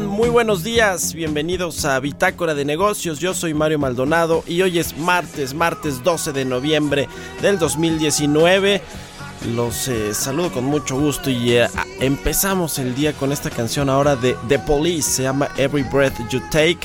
Muy buenos días. Bienvenidos a Bitácora de Negocios. Yo soy Mario Maldonado y hoy es martes, martes 12 de noviembre del 2019. Los eh, saludo con mucho gusto y eh, empezamos el día con esta canción ahora de The Police. Se llama Every Breath You Take.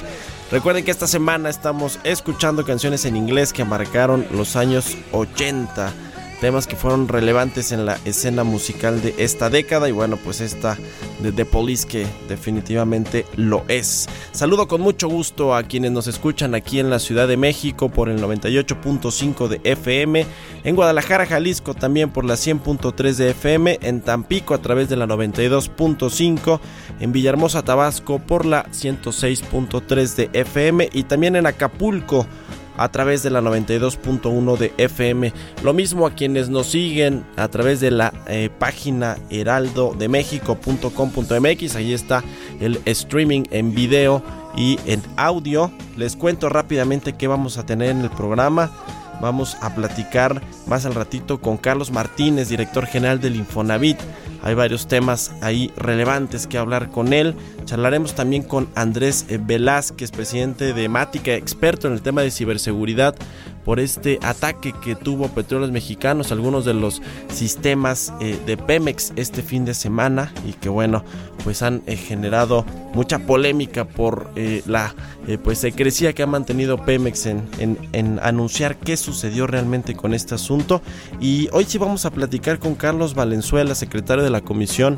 Recuerden que esta semana estamos escuchando canciones en inglés que marcaron los años 80 temas que fueron relevantes en la escena musical de esta década y bueno pues esta de The Police que definitivamente lo es. Saludo con mucho gusto a quienes nos escuchan aquí en la Ciudad de México por el 98.5 de FM, en Guadalajara, Jalisco también por la 100.3 de FM, en Tampico a través de la 92.5, en Villahermosa, Tabasco por la 106.3 de FM y también en Acapulco a través de la 92.1 de FM. Lo mismo a quienes nos siguen a través de la eh, página heraldodemexico.com.mx. Ahí está el streaming en video y en audio. Les cuento rápidamente qué vamos a tener en el programa. Vamos a platicar más al ratito con Carlos Martínez, director general del Infonavit. Hay varios temas ahí relevantes que hablar con él. Charlaremos también con Andrés Velázquez, presidente de Mática, experto en el tema de ciberseguridad, por este ataque que tuvo Petróleos Mexicanos, algunos de los sistemas eh, de Pemex este fin de semana y que bueno, pues han eh, generado mucha polémica por eh, la pues secrecía que ha mantenido Pemex en, en, en anunciar qué sucedió realmente con este asunto. Y hoy sí vamos a platicar con Carlos Valenzuela, secretario de la Comisión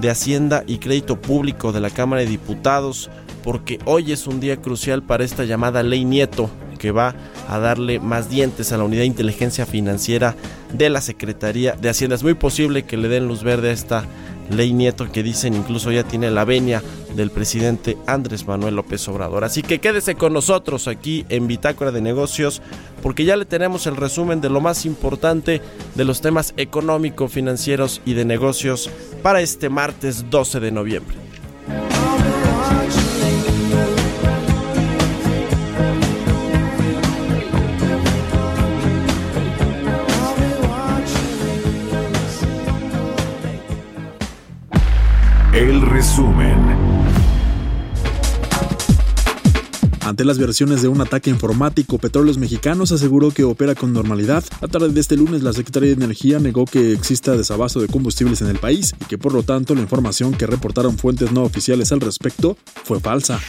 de Hacienda y Crédito Público de la Cámara de Diputados, porque hoy es un día crucial para esta llamada Ley Nieto, que va a darle más dientes a la unidad de inteligencia financiera de la Secretaría de Hacienda. Es muy posible que le den luz verde a esta ley Nieto que dicen incluso ya tiene la venia del presidente Andrés Manuel López Obrador. Así que quédese con nosotros aquí en Bitácora de Negocios porque ya le tenemos el resumen de lo más importante de los temas económico, financieros y de negocios para este martes 12 de noviembre. Las versiones de un ataque informático, Petróleos Mexicanos aseguró que opera con normalidad. A tarde de este lunes, la Secretaría de Energía negó que exista desabasto de combustibles en el país y que por lo tanto la información que reportaron fuentes no oficiales al respecto fue falsa.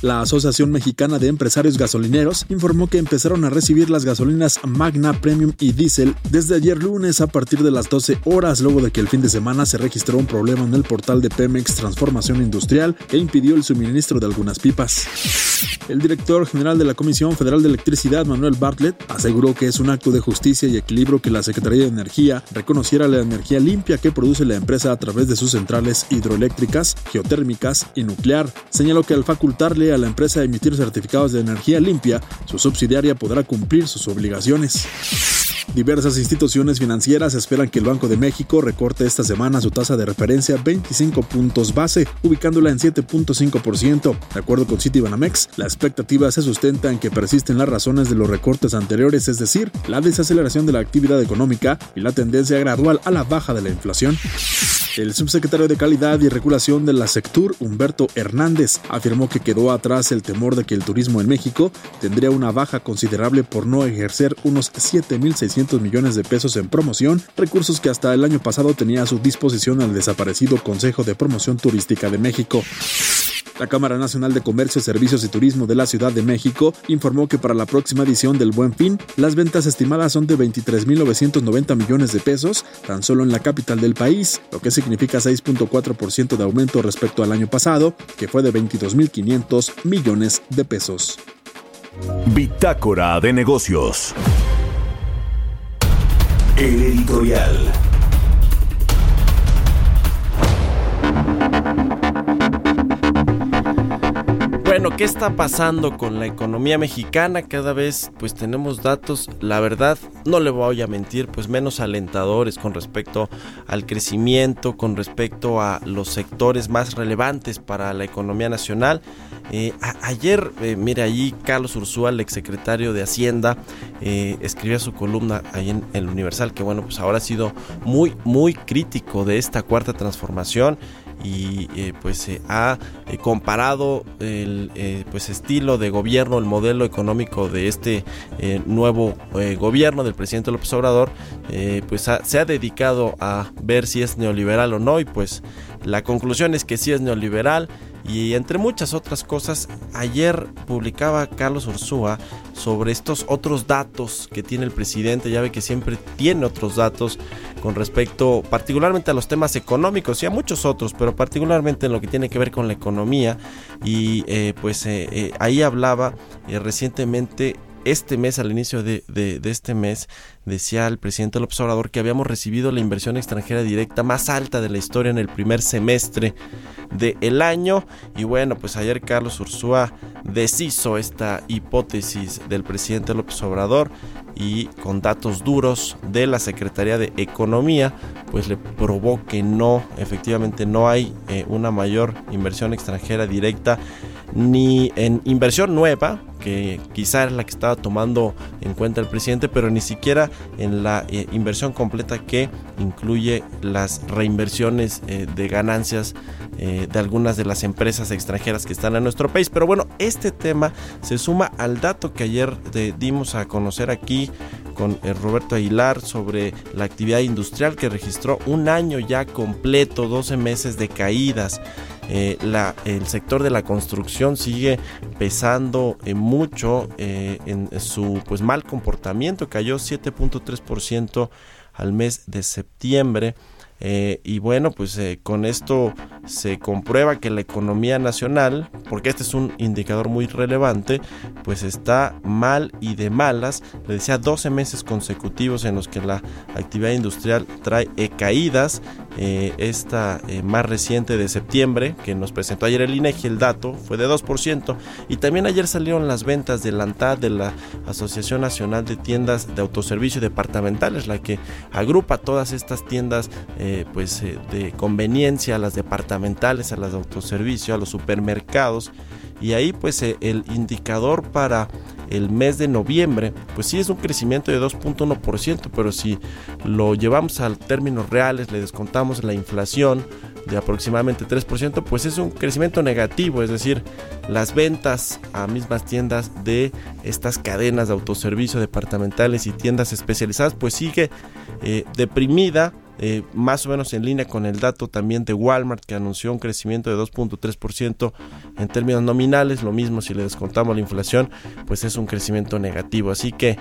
La Asociación Mexicana de Empresarios Gasolineros informó que empezaron a recibir las gasolinas Magna, Premium y Diesel desde ayer lunes a partir de las 12 horas, luego de que el fin de semana se registró un problema en el portal de Pemex Transformación Industrial que impidió el suministro de algunas pipas. El director general de la Comisión Federal de Electricidad, Manuel Bartlett, aseguró que es un acto de justicia y equilibrio que la Secretaría de Energía reconociera la energía limpia que produce la empresa a través de sus centrales hidroeléctricas, geotérmicas y nuclear. Señaló que al facultarle a la empresa a emitir certificados de energía limpia, su subsidiaria podrá cumplir sus obligaciones. Diversas instituciones financieras esperan que el Banco de México recorte esta semana su tasa de referencia 25 puntos base, ubicándola en 7.5%. De acuerdo con Citibanamex, la expectativa se sustenta en que persisten las razones de los recortes anteriores, es decir, la desaceleración de la actividad económica y la tendencia gradual a la baja de la inflación. El subsecretario de Calidad y Regulación de la Sectur, Humberto Hernández, afirmó que quedó atrás el temor de que el turismo en México tendría una baja considerable por no ejercer unos 7.600 millones de pesos en promoción, recursos que hasta el año pasado tenía a su disposición el desaparecido Consejo de Promoción Turística de México. La Cámara Nacional de Comercio, Servicios y Turismo de la Ciudad de México informó que para la próxima edición del Buen Fin, las ventas estimadas son de 23.990 millones de pesos, tan solo en la capital del país, lo que significa 6.4% de aumento respecto al año pasado, que fue de 22.500 millones de pesos. Bitácora de negocios. El editorial. Bueno, ¿qué está pasando con la economía mexicana? Cada vez pues tenemos datos, la verdad, no le voy a mentir, pues menos alentadores con respecto al crecimiento, con respecto a los sectores más relevantes para la economía nacional. Eh, ayer, eh, mire, allí Carlos Ursúa, el exsecretario de Hacienda, eh, escribía su columna ahí en el Universal, que bueno, pues ahora ha sido muy, muy crítico de esta cuarta transformación y eh, pues se ha eh, comparado el eh, pues estilo de gobierno, el modelo económico de este eh, nuevo eh, gobierno del presidente López Obrador, eh, pues ha- se ha dedicado a ver si es neoliberal o no. Y pues la conclusión es que sí es neoliberal y entre muchas otras cosas, ayer publicaba Carlos Ursúa sobre estos otros datos que tiene el presidente. Ya ve que siempre tiene otros datos con respecto particularmente a los temas económicos y a muchos otros, pero particularmente en lo que tiene que ver con la economía. Y eh, pues eh, eh, ahí hablaba recientemente este mes, al inicio de este mes, decía el presidente López Obrador que habíamos recibido la inversión extranjera directa más alta de la historia en el primer semestre del año. Y bueno, pues ayer Carlos Ursúa deshizo esta hipótesis del presidente López Obrador y con datos duros de la Secretaría de Economía, pues le probó que no, efectivamente no hay eh, una mayor inversión extranjera directa ni en inversión nueva, que quizá era la que estaba tomando en cuenta el presidente, pero ni siquiera en la eh, inversión completa que incluye las reinversiones eh, de ganancias eh, de algunas de las empresas extranjeras que están en nuestro país. Pero bueno, este tema se suma al dato que ayer dimos a conocer aquí con Roberto Aguilar sobre la actividad industrial que registró un año ya completo, 12 meses de caídas. Eh, el sector de la construcción sigue pesando eh, mucho eh, en su pues mal comportamiento, cayó 7.3% al mes de septiembre. Y bueno, pues con esto se comprueba que la economía nacional, porque este es un indicador muy relevante, pues está mal y de malas. Le decía 12 meses consecutivos en los que la actividad industrial trae eh, caídas. Eh, esta eh, más reciente de septiembre, que nos presentó ayer el INEGI, el dato fue de 2%. Y también ayer salieron las ventas de la ANTAD, de la Asociación Nacional de Tiendas de Autoservicio Departamentales, la que agrupa todas estas tiendas pues, de conveniencia, las departamentales, a las de autoservicio, a los supermercados. Y ahí pues eh, el indicador para el mes de noviembre, pues sí es un crecimiento de 2.1%, pero si lo llevamos a términos reales, le descontamos la inflación de aproximadamente 3%, pues es un crecimiento negativo, es decir, las ventas a mismas tiendas de estas cadenas de autoservicio departamentales y tiendas especializadas, pues sigue eh, deprimida eh, más o menos en línea con el dato también de Walmart que anunció un crecimiento de 2.3% en términos nominales, lo mismo si le descontamos la inflación, pues es un crecimiento negativo. Así que,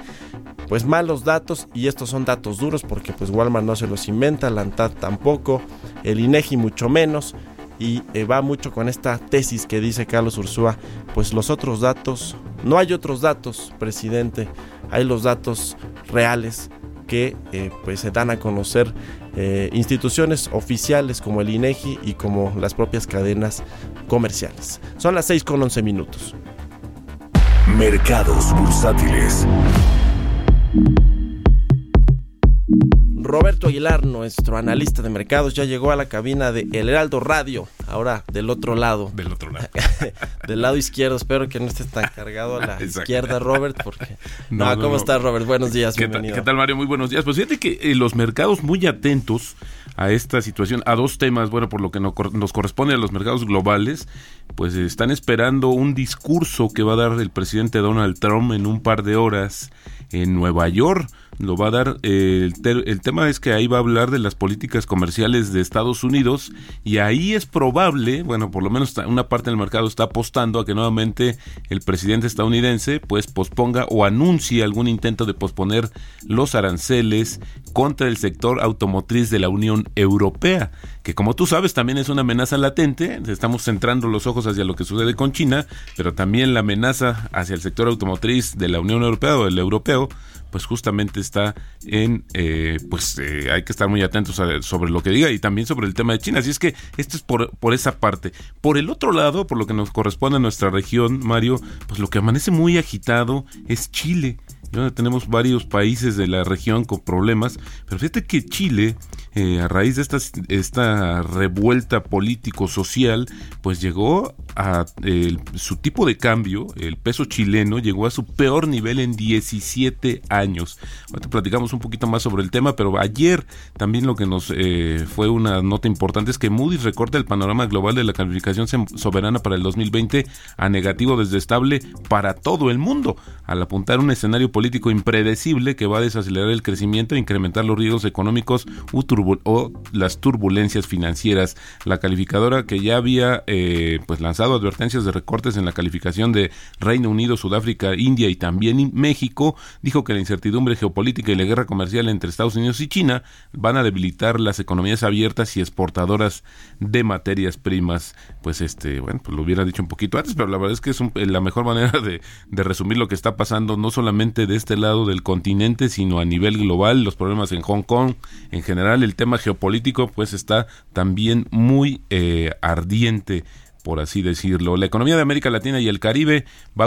pues malos datos y estos son datos duros porque pues Walmart no se los inventa, la ANTAD tampoco, el INEGI mucho menos y eh, va mucho con esta tesis que dice Carlos Ursúa, pues los otros datos, no hay otros datos, presidente, hay los datos reales que eh, pues se dan a conocer eh, instituciones oficiales como el INEGI y como las propias cadenas comerciales. Son las 6 con 11 minutos. Mercados bursátiles. Roberto Aguilar, nuestro analista de mercados, ya llegó a la cabina de El Heraldo Radio, ahora del otro lado. Del otro lado. del lado izquierdo, espero que no estés tan cargado a la Exacto. izquierda, Robert, porque... No, No, no, ¿cómo no. estás, Robert? Buenos días, ¿Qué tal, bienvenido. qué tal, Mario? Muy buenos días. Pues fíjate que eh, los mercados muy atentos a esta situación, a dos temas, bueno, por lo que no cor- nos corresponde a los mercados globales, pues están esperando un discurso que va a dar el presidente Donald Trump en un par de horas en Nueva York. Lo va a dar, eh, el, el tema es que ahí va a hablar de las políticas comerciales de Estados Unidos y ahí es probable, bueno, por lo menos una parte del mercado está apostando a que nuevamente el presidente estadounidense pues posponga o anuncie algún intento de posponer los aranceles contra el sector automotriz de la Unión Europea, que como tú sabes también es una amenaza latente, estamos centrando los ojos hacia lo que sucede con China, pero también la amenaza hacia el sector automotriz de la Unión Europea o el europeo, pues justamente está en, eh, pues eh, hay que estar muy atentos a- sobre lo que diga y también sobre el tema de China. Así es que esto es por, por esa parte. Por el otro lado, por lo que nos corresponde a nuestra región, Mario, pues lo que amanece muy agitado es Chile. Donde tenemos varios países de la región con problemas, pero fíjate que Chile, eh, a raíz de esta, esta revuelta político-social, pues llegó a su tipo de cambio, el peso chileno, llegó a su peor nivel en 17 años. Ahorita platicamos un poquito más sobre el tema, pero ayer también lo que nos eh, fue una nota importante es que Moody's recorta el panorama global de la calificación soberana para el 2020 a negativo desde estable para todo el mundo, al apuntar un escenario político impredecible que va a desacelerar el crecimiento e incrementar los riesgos económicos o las turbulencias financieras. La calificadora que ya había eh, pues lanzado advertencias de recortes en la calificación de Reino Unido, Sudáfrica, India y también México, dijo que la incertidumbre geopolítica y la guerra comercial entre Estados Unidos y China van a debilitar las economías abiertas y exportadoras de materias primas. Pues este, bueno, pues lo hubiera dicho un poquito antes, pero la verdad es que es un- la mejor manera de, de resumir lo que está pasando, no solamente de este lado del continente, sino a nivel global, los problemas en Hong Kong, en general el tema geopolítico, pues está también muy eh, ardiente por así decirlo. La economía de América Latina y el Caribe va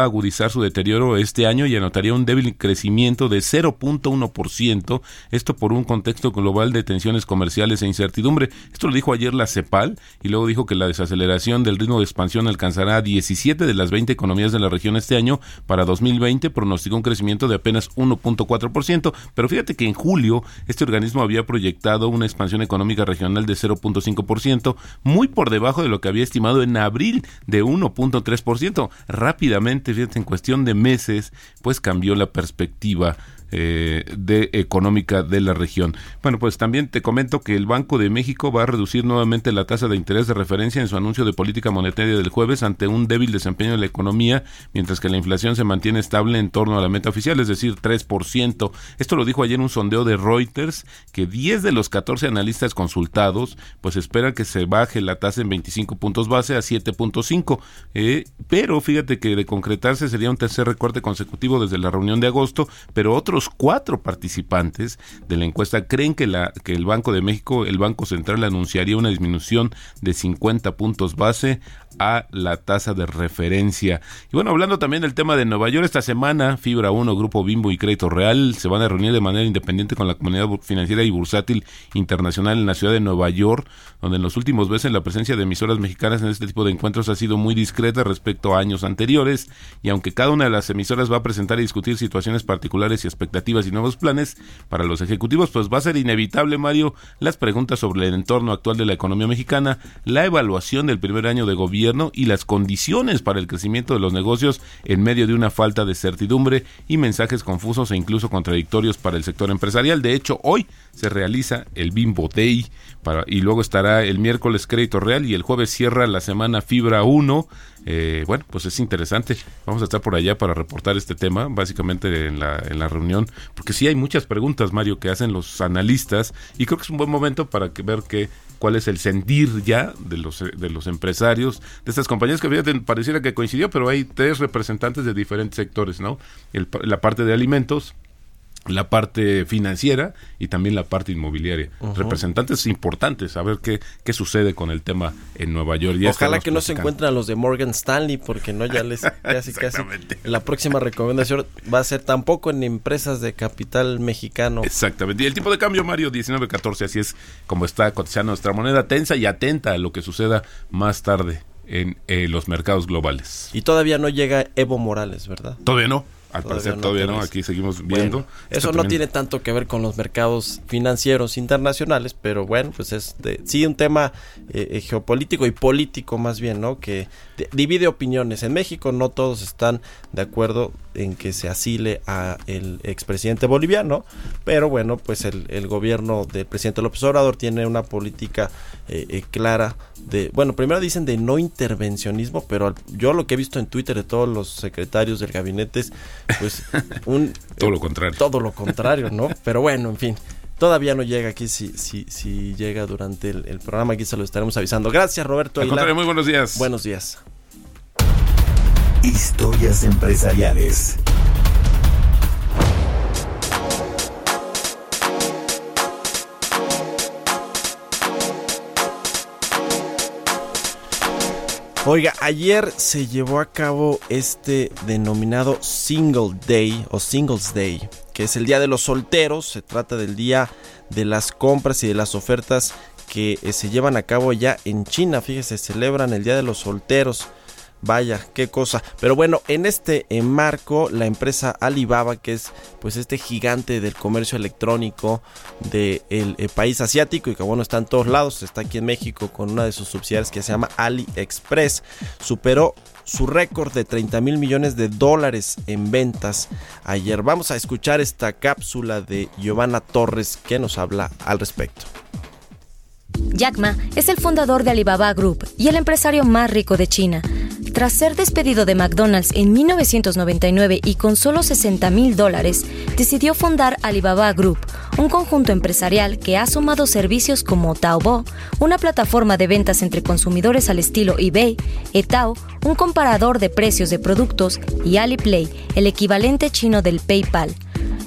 a, agudizar su deterioro este año y anotaría un débil crecimiento de 0.1%, esto por un contexto global de tensiones comerciales e incertidumbre. Esto lo dijo ayer la CEPAL y luego dijo que la desaceleración del ritmo de expansión alcanzará a 17 de las 20 economías de la región este año. Para 2020 pronosticó un crecimiento de apenas 1.4%, pero fíjate que en julio este organismo había proyectado una expansión económica regional de 0.5%, muy por debajo de lo que había estimado en abril de 1.3%. Rápidamente, fíjate, en cuestión de meses, pues cambió la perspectiva eh, de económica de la región. Bueno, pues también te comento que el Banco de México va a reducir nuevamente la tasa de interés de referencia en su anuncio de política monetaria del jueves ante un débil desempeño de la economía, mientras que la inflación se mantiene estable en torno a la meta oficial, es decir, 3%. Esto lo dijo ayer un sondeo de Reuters, que 10 de los 14 analistas consultados, pues esperan que se baje la tasa en 25 puntos base a 7.5. Eh, pero fíjate que de concretarse sería un tercer recorte consecutivo desde la reunión de agosto, pero otros cuatro participantes de la encuesta creen que, la, que el Banco de México, el Banco Central, anunciaría una disminución de 50 puntos base a la tasa de referencia. Y bueno, hablando también del tema de Nueva York, esta semana Fibra 1, Grupo Bimbo y Crédito Real se van a reunir de manera independiente con la comunidad financiera y bursátil internacional en la ciudad de Nueva York, donde en los últimos meses la presencia de emisoras mexicanas en este tipo de encuentros ha sido muy discreta respecto a años anteriores, y aunque cada una de las emisoras va a presentar y discutir situaciones particulares y expectativas y nuevos planes para los ejecutivos, pues va a ser inevitable, Mario, las preguntas sobre el entorno actual de la economía mexicana, la evaluación del primer año de gobierno y las condiciones para el crecimiento de los negocios en medio de una falta de certidumbre y mensajes confusos e incluso contradictorios para el sector empresarial. De hecho, hoy se realiza el Bimbo Day para, y luego estará el miércoles Crédito Real y el jueves cierra la semana Fibra 1. Eh, bueno, pues es interesante. Vamos a estar por allá para reportar este tema, básicamente en la, en la reunión, porque sí hay muchas preguntas, Mario, que hacen los analistas y creo que es un buen momento para que, ver que, cuál es el sentir ya de los, de los empresarios de estas compañías que fíjate, pareciera que coincidió, pero hay tres representantes de diferentes sectores, ¿no? El- la parte de alimentos, la parte financiera y también la parte inmobiliaria. Representantes importantes, a ver qué, qué sucede con el tema en Nueva York. Ya Ojalá que no se encuentren a los de Morgan Stanley, porque no ya les casi casi la próxima recomendación va a ser tampoco en empresas de capital mexicano. Exactamente. Y el tipo de cambio, Mario, 19.14, así es como está cotizando nuestra moneda, tensa y atenta a lo que suceda más tarde en eh, los mercados globales. Y todavía no llega Evo Morales, ¿verdad? Todavía no, al Todavía parecer no, todavía no, aquí seguimos viendo. Bueno, eso no tiene tanto que ver con los mercados financieros internacionales, pero bueno, pues es de- sí un tema eh, eh, geopolítico y político más bien, ¿no? Que de- divide opiniones. En México no todos están de acuerdo en que se asile a el expresidente boliviano, pero bueno, pues el, el gobierno del presidente López Obrador tiene una política eh, eh, clara de, bueno, primero dicen de no intervencionismo, pero al- yo lo que he visto en Twitter de todos los secretarios del gabinete es, pues, un... Todo lo contrario. Todo lo contrario, ¿no? Pero bueno, en fin. Todavía no llega aquí, si, si, si llega durante el, el programa, aquí se lo estaremos avisando. Gracias, Roberto. Al contrario, muy buenos días. Buenos días. Historias empresariales. Oiga, ayer se llevó a cabo este denominado Single Day o Singles Day, que es el Día de los Solteros. Se trata del día de las compras y de las ofertas que eh, se llevan a cabo ya en China. Fíjese, celebran el Día de los Solteros. Vaya, qué cosa. Pero bueno, en este eh, marco, la empresa Alibaba, que es pues este gigante del comercio electrónico del país asiático y que bueno está en todos lados, está aquí en México con una de sus subsidiarias que se llama AliExpress, superó su récord de 30 mil millones de dólares en ventas ayer. Vamos a escuchar esta cápsula de Giovanna Torres que nos habla al respecto. Jack Ma es el fundador de Alibaba Group y el empresario más rico de China. Tras ser despedido de McDonald's en 1999 y con solo 60 mil dólares, decidió fundar Alibaba Group, un conjunto empresarial que ha sumado servicios como Taobao, una plataforma de ventas entre consumidores al estilo eBay, Etao, un comparador de precios de productos, y Aliplay, el equivalente chino del PayPal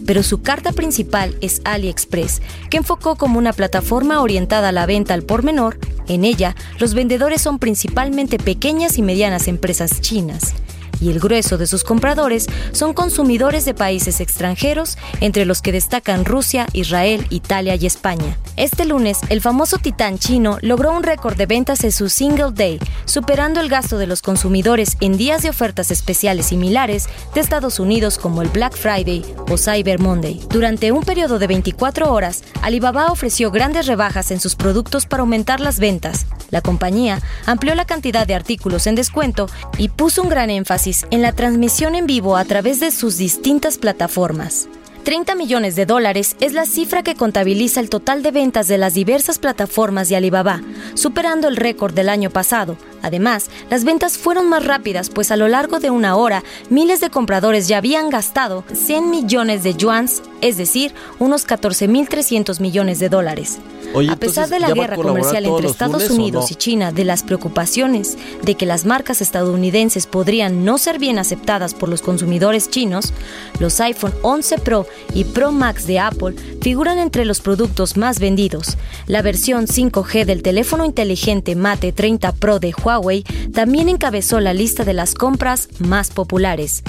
pero su carta principal es AliExpress, que enfocó como una plataforma orientada a la venta al por menor. En ella, los vendedores son principalmente pequeñas y medianas empresas chinas. Y el grueso de sus compradores son consumidores de países extranjeros, entre los que destacan Rusia, Israel, Italia y España. Este lunes, el famoso titán chino logró un récord de ventas en su Single Day, superando el gasto de los consumidores en días de ofertas especiales similares de Estados Unidos como el Black Friday o Cyber Monday. Durante un periodo de 24 horas, Alibaba ofreció grandes rebajas en sus productos para aumentar las ventas. La compañía amplió la cantidad de artículos en descuento y puso un gran énfasis en la transmisión en vivo a través de sus distintas plataformas. 30 millones de dólares es la cifra que contabiliza el total de ventas de las diversas plataformas de Alibaba, superando el récord del año pasado. Además, las ventas fueron más rápidas, pues a lo largo de una hora, miles de compradores ya habían gastado 100 millones de yuans, es decir, unos 14.300 millones de dólares. Oye, a pesar entonces, de la ¿ya va a guerra comercial entre Estados lunes Unidos no? y China de las preocupaciones de que las marcas estadounidenses podrían no ser bien aceptadas por los consumidores chinos, los iPhone 11 Pro y Pro Max de Apple figuran entre los productos más vendidos. La versión 5G del teléfono inteligente Mate 30 Pro de Huawei también encabezó la lista de las compras más populares.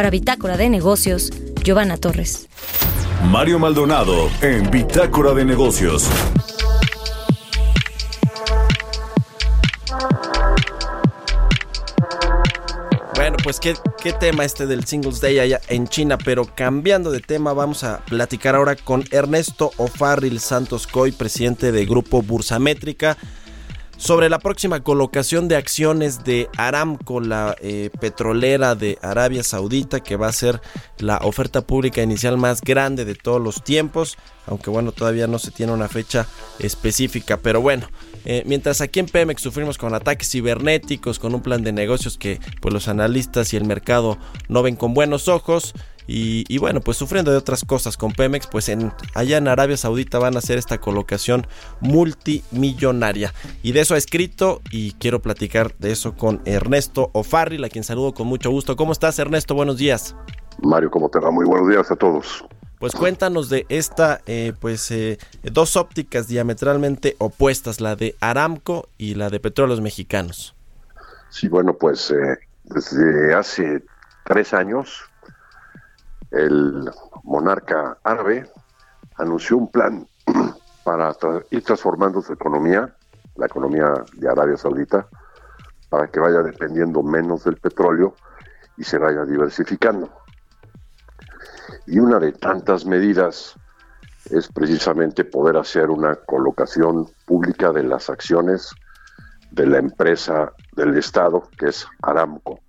Para Bitácora de Negocios, Giovanna Torres. Mario Maldonado en Bitácora de Negocios. Bueno, pues qué, qué tema este del Singles Day allá en China, pero cambiando de tema vamos a platicar ahora con Ernesto Ofarril Santos Coy, presidente de Grupo Bursamétrica, sobre la próxima colocación de acciones de Aramco, la eh, petrolera de Arabia Saudita, que va a ser la oferta pública inicial más grande de todos los tiempos, aunque bueno, todavía no se tiene una fecha específica, pero bueno. Eh, mientras aquí en Pemex sufrimos con ataques cibernéticos, con un plan de negocios que pues los analistas y el mercado no ven con buenos ojos, y, bueno, pues sufriendo de otras cosas con Pemex, pues en, allá en Arabia Saudita van a hacer esta colocación multimillonaria. Y de eso ha escrito y quiero platicar de eso con Ernesto Ofarril, a quien saludo con mucho gusto. ¿Cómo estás Ernesto? Buenos días. Mario, ¿cómo te va? Muy buenos días a todos. Pues cuéntanos de esta, eh, pues eh, dos ópticas diametralmente opuestas, la de Aramco y la de Petróleos Mexicanos. Sí, bueno, pues eh, desde hace tres años el monarca árabe anunció un plan para ir transformando su economía, la economía de Arabia Saudita, para que vaya dependiendo menos del petróleo y se vaya diversificando. Y una de tantas medidas es precisamente poder hacer una colocación pública de las acciones de la empresa del Estado, que es Aramco.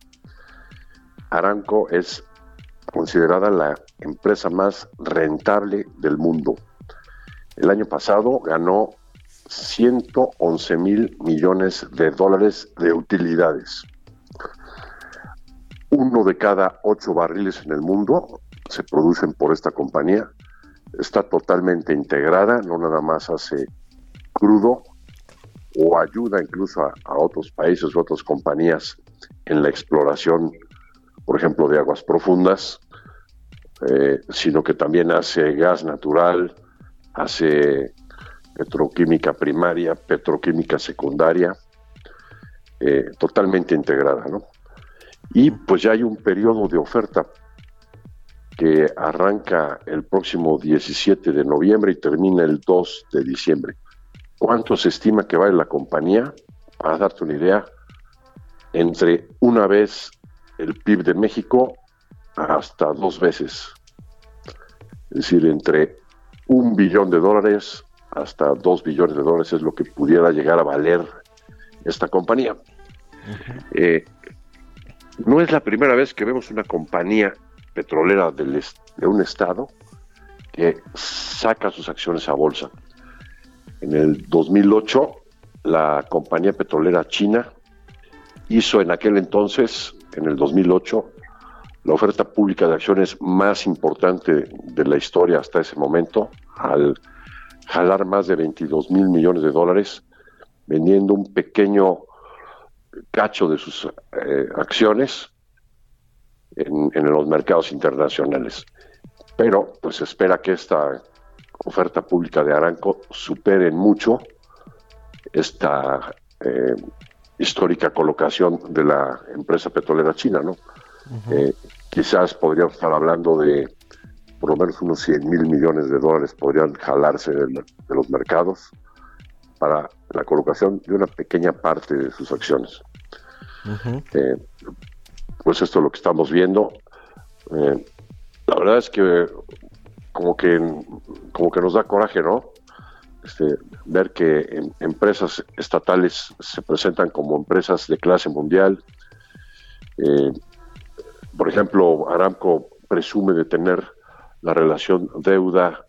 Aramco es considerada la empresa más rentable del mundo. El año pasado ganó 111 mil millones de dólares de utilidades. Uno de cada ocho barriles en el mundo se producen por esta compañía. Está totalmente integrada, no nada más hace crudo o ayuda incluso a, otros países, otras compañías en la exploración por ejemplo, de aguas profundas, eh, sino que también hace gas natural, hace petroquímica primaria, petroquímica secundaria, eh, totalmente integrada, ¿no? Y pues ya hay un periodo de oferta que arranca el próximo 17 de noviembre y termina el 2 de diciembre. ¿Cuánto se estima que vale la compañía? Para darte una idea, entre una vez el PIB de México hasta dos veces. Es decir, entre un billón de dólares hasta dos billones de dólares es lo que pudiera llegar a valer esta compañía. Eh, no es la primera vez que vemos una compañía petrolera del de un estado que saca sus acciones a bolsa. En el 2008, la compañía petrolera china hizo en aquel entonces en el 2008 la oferta pública de acciones más importante de la historia hasta ese momento, al jalar más de 22 mil millones de dólares, vendiendo un pequeño cacho de sus eh, acciones en, en, los mercados internacionales. Pero pues espera que esta oferta pública de Aranco supere en mucho esta eh, histórica colocación de la empresa petrolera china, ¿no? Eh, quizás podríamos estar hablando de por lo menos unos 100 mil millones de dólares podrían jalarse de, los mercados para la colocación de una pequeña parte de sus acciones. Eh, pues esto es lo que estamos viendo. Eh, la verdad es que como que como que nos da coraje, ¿no? Este, ver que empresas estatales se presentan como empresas de clase mundial. Eh, por ejemplo, Aramco presume de tener la relación deuda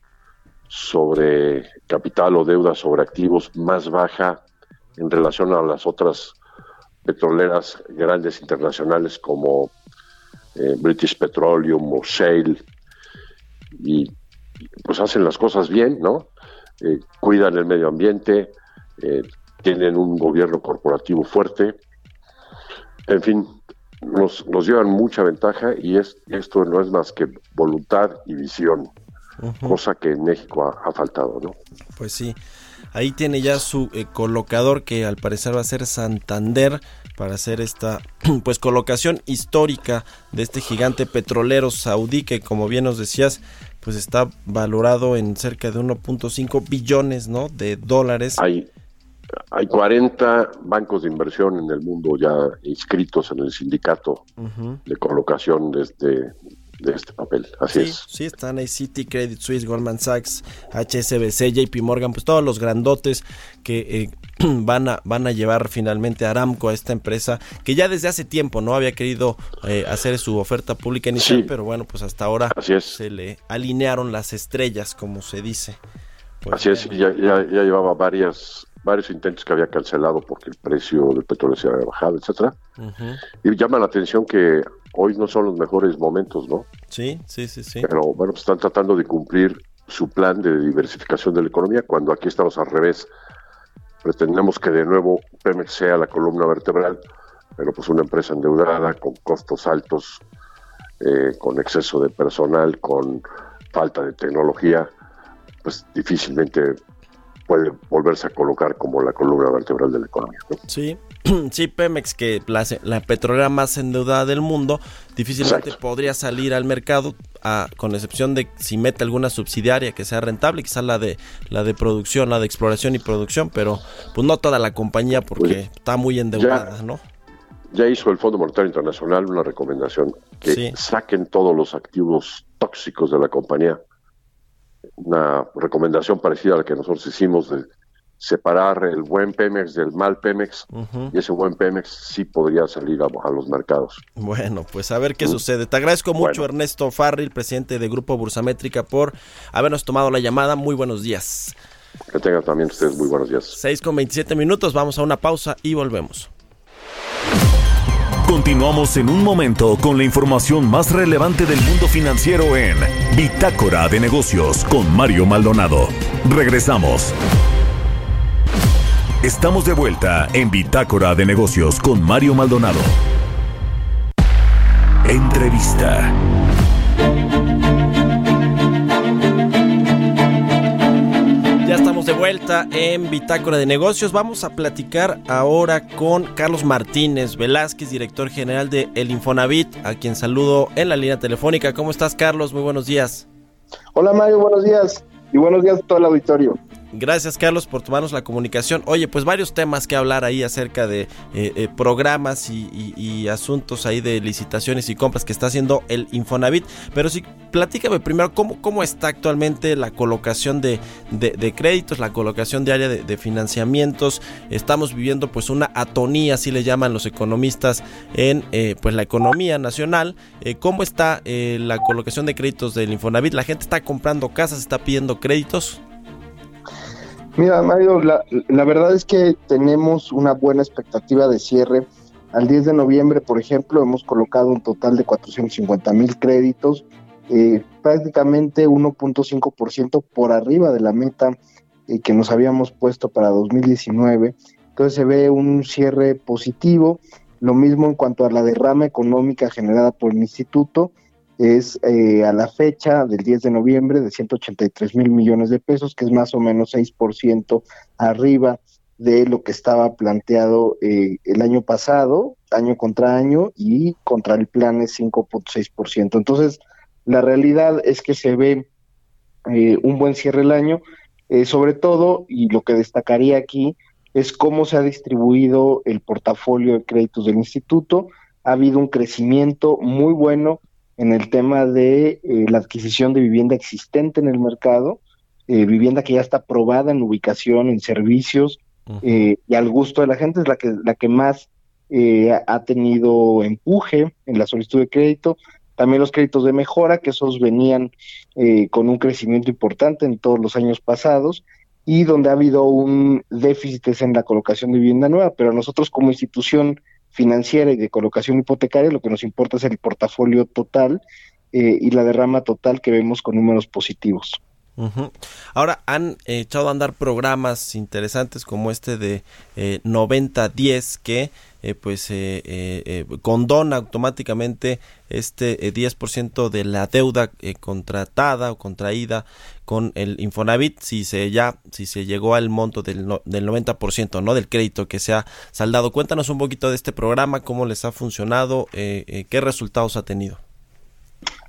sobre capital o deuda sobre activos más baja en relación a las otras petroleras grandes internacionales como eh, British Petroleum o Shale y pues hacen las cosas bien, ¿no? Eh, cuidan el medio ambiente, eh, tienen un gobierno corporativo fuerte, en fin, nos, nos llevan mucha ventaja y es, esto no es más que voluntad y visión, cosa que en México ha, ha, faltado, ¿no? Pues sí, ahí tiene ya su eh, colocador que al parecer va a ser Santander para hacer esta pues colocación histórica de este gigante petrolero saudí que como bien nos decías pues está valorado en cerca de 1.5 billones ¿no? de dólares. Hay, Hay 40 bancos de inversión en el mundo ya inscritos en el sindicato de colocación de este, de este papel. Así sí, es. sí, están ahí Citi, Credit Suisse, Goldman Sachs, HSBC, JP Morgan, pues todos los grandotes que eh, van, a, van a llevar finalmente a Aramco, a esta empresa, que ya desde hace tiempo no había querido eh, hacer su oferta pública inicial, Sí. pero bueno, pues hasta ahora Así es. se le alinearon las estrellas, como se dice. Pues Así es, ya, ya, ya llevaba varias, varios intentos que había cancelado porque el precio del petróleo se había bajado, etcétera. Y llama la atención que hoy no son los mejores momentos, ¿no? Sí, sí, sí, sí. Pero bueno, pues están tratando de cumplir su plan de diversificación de la economía cuando aquí estamos al revés. Pretendemos que de nuevo Pemex sea la columna vertebral, pero pues una empresa endeudada, con costos altos, eh, con exceso de personal, con falta de tecnología, pues difícilmente puede volverse a colocar como la columna vertebral de la economía. ¿no? Sí, sí, Pemex, que la, la petrolera más endeudada del mundo, difícilmente Exacto. podría salir al mercado, a- con excepción de si mete alguna subsidiaria que sea rentable, quizá la de la de producción, la de exploración y producción, pero pues no toda la compañía porque está muy endeudada, ¿no? Ya hizo el Fondo Monetario Internacional una recomendación que Sí. saquen todos los activos tóxicos de la compañía. Una recomendación parecida a la que nosotros hicimos de separar el buen Pemex del mal Pemex y ese buen Pemex sí podría salir a, a los mercados. Bueno, pues a ver qué sucede. Te agradezco mucho, Bueno. Ernesto Farril, presidente de Grupo Bursamétrica, por habernos tomado la llamada. Muy buenos días. Que tengan también ustedes muy buenos días. 6 con 27 minutos, vamos a una pausa y volvemos. Continuamos en un momento con la información más relevante del mundo financiero en Bitácora de Negocios con Mario Maldonado. Regresamos. Estamos de vuelta en Bitácora de Negocios con Mario Maldonado. Entrevista. Ya estamos de vuelta en Bitácora de Negocios. Vamos a platicar ahora con Carlos Martínez Velázquez, director general de El Infonavit, a quien saludo en la línea telefónica. ¿Cómo estás, Carlos? Muy buenos días. Hola Mario, buenos días. Y buenos días a todo el auditorio. Gracias, Carlos, por tomarnos la comunicación. Oye, pues varios temas que hablar ahí acerca de eh, eh, programas y, asuntos ahí de licitaciones y compras que está haciendo el Infonavit. Pero sí, platícame primero cómo, cómo está actualmente la colocación de, de- créditos, la colocación diaria de, de financiamientos. Estamos viviendo pues una atonía, así le llaman los economistas, en eh, pues la economía nacional. Eh, ¿Cómo está eh, la colocación de créditos del Infonavit? ¿La gente está comprando casas, está pidiendo créditos? Mira, Mario, la, verdad es que tenemos una buena expectativa de cierre. Al 10 de noviembre, por ejemplo, hemos colocado un total de 450 mil créditos, eh, prácticamente 1.5% por arriba de la meta eh, que nos habíamos puesto para 2019. Entonces se ve un cierre positivo. Lo mismo en cuanto a la derrama económica generada por el instituto, es eh, a la fecha del 10 de noviembre de 183 mil millones de pesos, que es más o menos 6% arriba de lo que estaba planteado eh, el año pasado, año contra año, y contra el plan es 5.6%. Entonces, la realidad es que se ve eh, un buen cierre el año, eh, sobre todo, y lo que destacaría aquí, es cómo se ha distribuido el portafolio de créditos del instituto. Ha habido un crecimiento muy bueno en el tema de eh, la adquisición de vivienda existente en el mercado, eh, vivienda que ya está aprobada en ubicación, en servicios, eh, y al gusto de la gente es la que, la que más eh, ha tenido empuje en la solicitud de crédito. También los créditos de mejora, que esos venían eh, con un crecimiento importante en todos los años pasados y donde ha habido un déficit es en la colocación de vivienda nueva, pero nosotros como institución financiera y de colocación hipotecaria lo que nos importa es el portafolio total eh, y la derrama total que vemos con números positivos. Ahora han eh, echado a andar programas interesantes como este de eh, 90-10 que eh, pues eh, eh, condona automáticamente este eh, 10% de la deuda contratada o contraída con el Infonavit si se ya si se llegó al monto del, no- del 90% no del crédito que se ha saldado. Cuéntanos un poquito de este programa, cómo les ha funcionado, qué resultados ha tenido.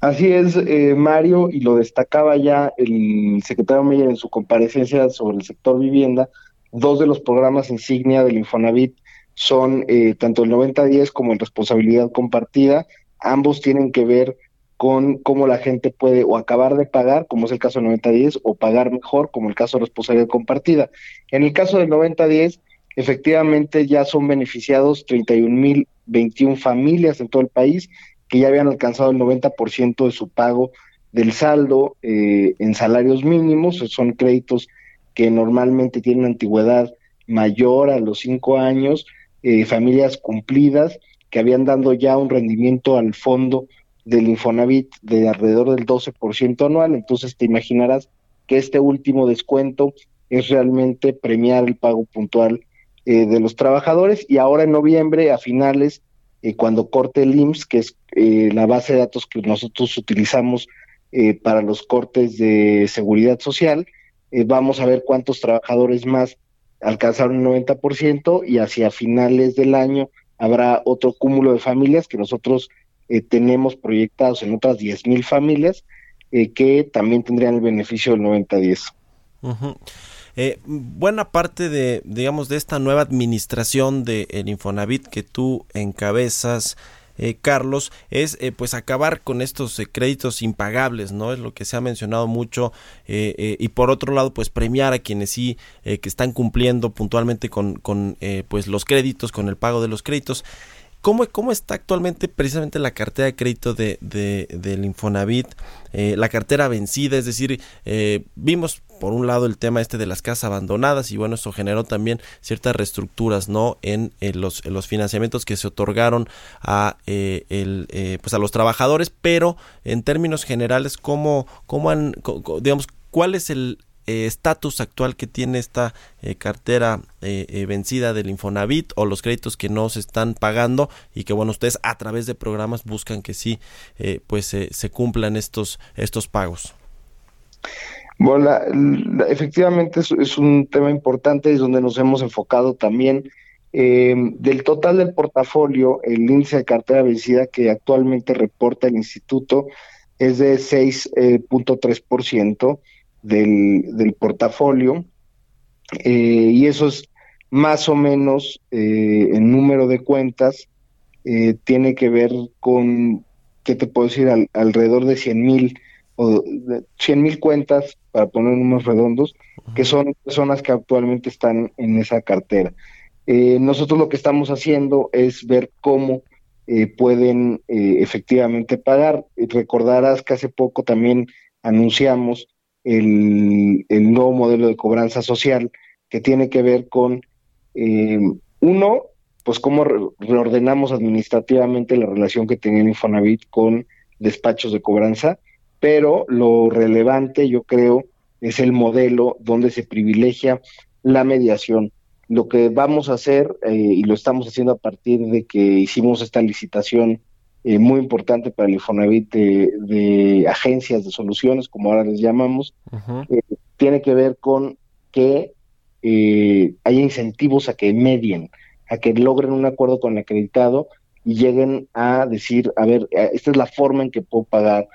Así es, eh, Mario, y lo destacaba ya el secretario Meyer en su comparecencia sobre el sector vivienda, dos de los programas insignia del Infonavit son eh, tanto el 90-10 como el responsabilidad compartida. Ambos tienen que ver con cómo la gente puede o acabar de pagar, como es el caso del 90-10, o pagar mejor, como el caso de responsabilidad compartida. En el caso del 90-10, efectivamente ya son beneficiados 31.021 familias en todo el país que ya habían alcanzado el 90% de su pago del saldo eh, en salarios mínimos, son créditos que normalmente tienen antigüedad mayor a los cinco años, eh, familias cumplidas que habían dado ya un rendimiento al fondo del Infonavit de alrededor del 12% anual, entonces te imaginarás que este último descuento es realmente premiar el pago puntual eh, de los trabajadores. Y ahora en noviembre a finales eh, cuando corte el IMSS, que es eh, la base de datos que nosotros utilizamos para los cortes de seguridad social, vamos a ver cuántos trabajadores más alcanzaron el 90% y hacia finales del año habrá otro cúmulo de familias que nosotros tenemos proyectados en otras 10.000 familias que también tendrían el beneficio del 90-10. Eh, buena parte de, digamos, de esta nueva administración del el Infonavit que tú encabezas, eh, Carlos, es eh, pues acabar con estos eh, créditos impagables, ¿no? Es lo que se ha mencionado mucho y por otro lado pues premiar a quienes sí que están cumpliendo puntualmente con, con pues los créditos, con el pago de los créditos. ¿Cómo, ¿Cómo, está actualmente precisamente la cartera de crédito de, de del Infonavit? la cartera vencida, es decir, vimos por un lado el tema este de las casas abandonadas y bueno, eso generó también ciertas reestructuras, ¿no? En, los, los, financiamientos que se otorgaron a, eh, el, eh, pues a los trabajadores, pero en términos generales, ¿cómo, cómo han, digamos, cuál es el eh, estatus actual que tiene esta cartera vencida del Infonavit o los créditos que no se están pagando y que bueno ustedes a través de programas buscan que sí pues se cumplan estos estos pagos bueno, efectivamente es, un tema importante y es donde nos hemos enfocado también. Eh, del total del portafolio, el índice de cartera vencida que actualmente reporta el instituto es de 6.3% eh, del, del portafolio eh, y eso es más o menos en número de cuentas, tiene que ver con, ¿qué te puedo decir? alrededor de 100 mil o 100 mil cuentas, para poner números redondos, que son personas que actualmente están en esa cartera. Eh, nosotros lo que estamos haciendo es ver cómo eh, pueden eh, efectivamente pagar. Recordarás que hace poco también anunciamos el, el, nuevo modelo de cobranza social que tiene que ver con, uno, pues cómo reordenamos administrativamente la relación que tenía Infonavit con despachos de cobranza pero lo relevante yo creo es el modelo donde se privilegia la mediación. Lo que vamos a hacer, eh, y lo estamos haciendo a partir de que hicimos esta licitación eh, muy importante para el Infonavit de, agencias de soluciones, como ahora les llamamos, eh, tiene que ver con que haya incentivos a que medien, a que logren un acuerdo con el acreditado y lleguen a decir, a ver, esta es la forma en que puedo pagar,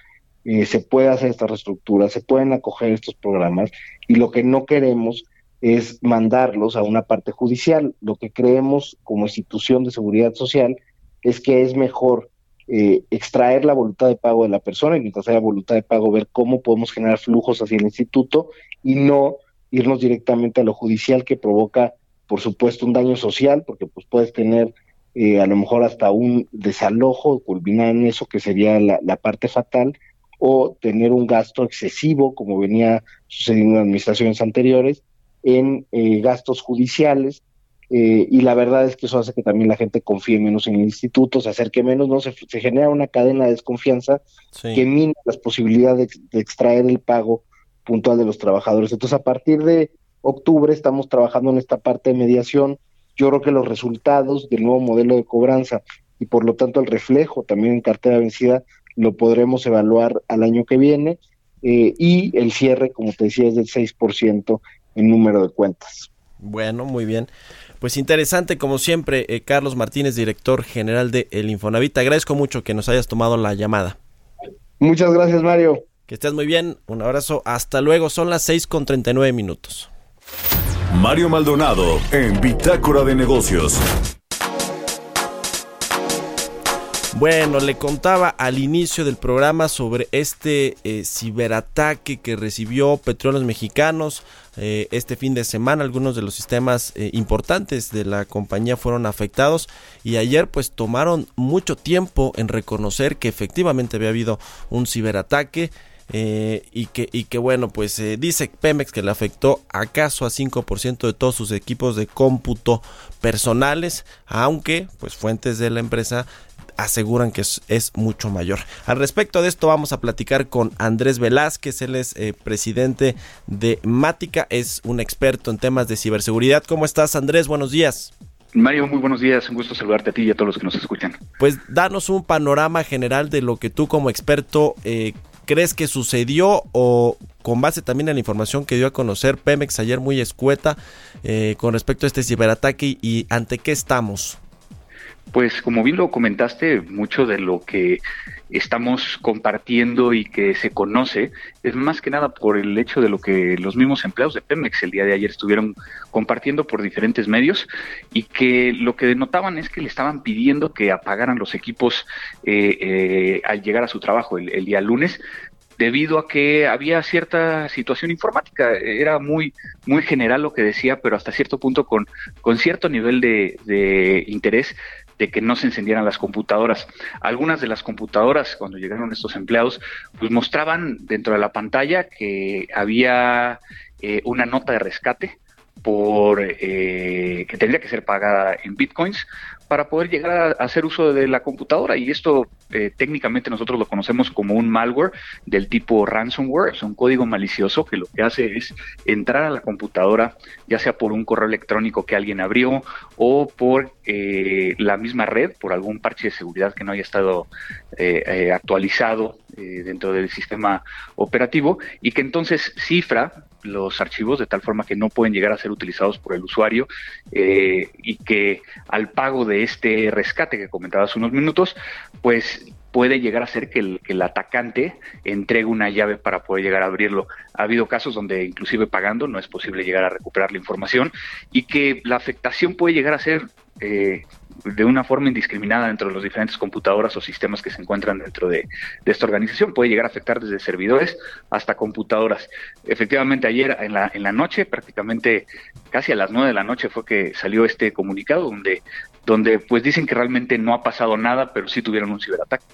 eh, se puede hacer esta reestructura, se pueden acoger estos programas y lo que no queremos es mandarlos a una parte judicial. Lo que creemos como institución de seguridad social es que es mejor eh, extraer la voluntad de pago de la persona y mientras haya voluntad de pago ver cómo podemos generar flujos hacia el instituto y no irnos directamente a lo judicial que provoca, por supuesto, un daño social, porque pues puedes tener eh, a lo mejor hasta un desalojo, culminar en eso que sería la parte fatal, o tener un gasto excesivo, como venía sucediendo en administraciones anteriores, en eh, gastos judiciales. Eh, y la verdad es que eso hace que también la gente confíe menos en el instituto, se acerque menos, no se, genera una cadena de desconfianza que mina las posibilidades de, extraer el pago puntual de los trabajadores. Entonces, a partir de octubre estamos trabajando en esta parte de mediación. Yo creo que los resultados del nuevo modelo de cobranza y por lo tanto el reflejo también en cartera vencida lo podremos evaluar al año que viene eh, y el cierre, como te decía, es del 6% en número de cuentas. Bueno, muy bien. Pues interesante, como siempre, eh, Carlos Martínez, director general de El Infonavit. Te agradezco mucho que nos hayas tomado la llamada. Muchas gracias, Mario. Que estés muy bien. Un abrazo. Hasta luego. Son las 6 con 39 minutos. Mario Maldonado en Bitácora de Negocios. Bueno, le contaba al inicio del programa sobre este eh, ciberataque que recibió Petróleos Mexicanos eh, este fin de semana. Algunos de los sistemas eh, importantes de la compañía fueron afectados y ayer pues tomaron mucho tiempo en reconocer que efectivamente había habido un ciberataque. y, que, y que bueno, pues dice Pemex que le afectó acaso a 5% de todos sus equipos de cómputo personales, aunque pues fuentes de la empresa aseguran que es, mucho mayor. Al respecto de esto vamos a platicar con Andrés Velázquez, él es eh, presidente de Mática, es un experto en temas de ciberseguridad. ¿Cómo estás Andrés? Buenos días. Mario, muy buenos días, un gusto saludarte a ti y a todos los que nos escuchan. Pues danos un panorama general de lo que tú como experto eh, crees que sucedió o con base también en la información que dio a conocer Pemex ayer muy escueta eh, con respecto a este ciberataque y ante qué estamos. Pues como bien lo comentaste, mucho de lo que estamos compartiendo y que se conoce es más que nada por el hecho de lo que los mismos empleados de Pemex el día de ayer estuvieron compartiendo por diferentes medios y que lo que denotaban es que le estaban pidiendo que apagaran los equipos eh, eh, al llegar a su trabajo el, día lunes debido a que había cierta situación informática. Era muy, muy general lo que decía, pero hasta cierto punto con, con cierto nivel de, de interés de que no se encendieran las computadoras. Algunas de las computadoras, cuando llegaron estos empleados, pues mostraban dentro de la pantalla que había eh, una nota de rescate por eh, que tendría que ser pagada en bitcoins para poder llegar a hacer uso de la computadora. Y esto eh, técnicamente nosotros lo conocemos como un malware del tipo ransomware, es un código malicioso que lo que hace es entrar a la computadora, ya sea por un correo electrónico que alguien abrió o por eh, la misma red, por algún parche de seguridad que no haya estado eh, actualizado dentro del sistema operativo y que entonces cifra los archivos de tal forma que no pueden llegar a ser utilizados por el usuario eh, y que al pago de este rescate que comentaba hace unos minutos, pues puede llegar a ser que el, que el, atacante entregue una llave para poder llegar a abrirlo. Ha habido casos donde inclusive pagando no es posible llegar a recuperar la información y que la afectación puede llegar a ser eh, de una forma indiscriminada dentro de los diferentes computadoras o sistemas que se encuentran dentro de, esta organización. Puede llegar a afectar desde servidores hasta computadoras. Efectivamente, ayer en la, en la noche, prácticamente casi a las nueve de la noche fue que salió este comunicado donde, donde pues dicen que realmente no ha pasado nada, pero sí tuvieron un ciberataque.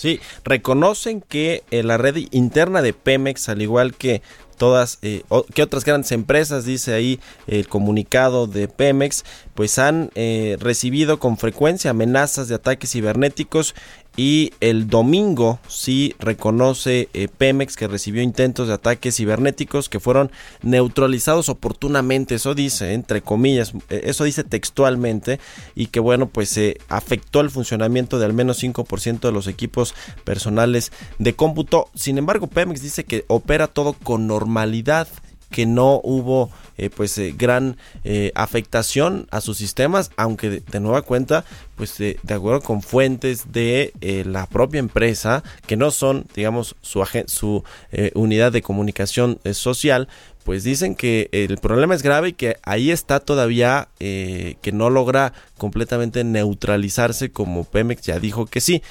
Sí, reconocen que en la red interna de Pemex, al igual que todas, eh, que otras grandes empresas, dice ahí el comunicado de Pemex, pues han eh, recibido con frecuencia amenazas de ataques cibernéticos y el domingo sí reconoce eh, Pemex que recibió intentos de ataques cibernéticos que fueron neutralizados oportunamente, eso dice, entre comillas, eh, eso dice textualmente, y que bueno, pues se afectó el funcionamiento de al menos 5% de los equipos personales de cómputo. Sin embargo, Pemex dice que opera todo con normalidad que no hubo eh, pues eh, gran eh, afectación a sus sistemas, aunque de, nueva cuenta, pues de acuerdo con fuentes de la propia empresa, que no son, digamos, su, su unidad de comunicación social, pues dicen que el problema es grave y que ahí está todavía que no logra completamente neutralizarse como Pemex ya dijo que sí.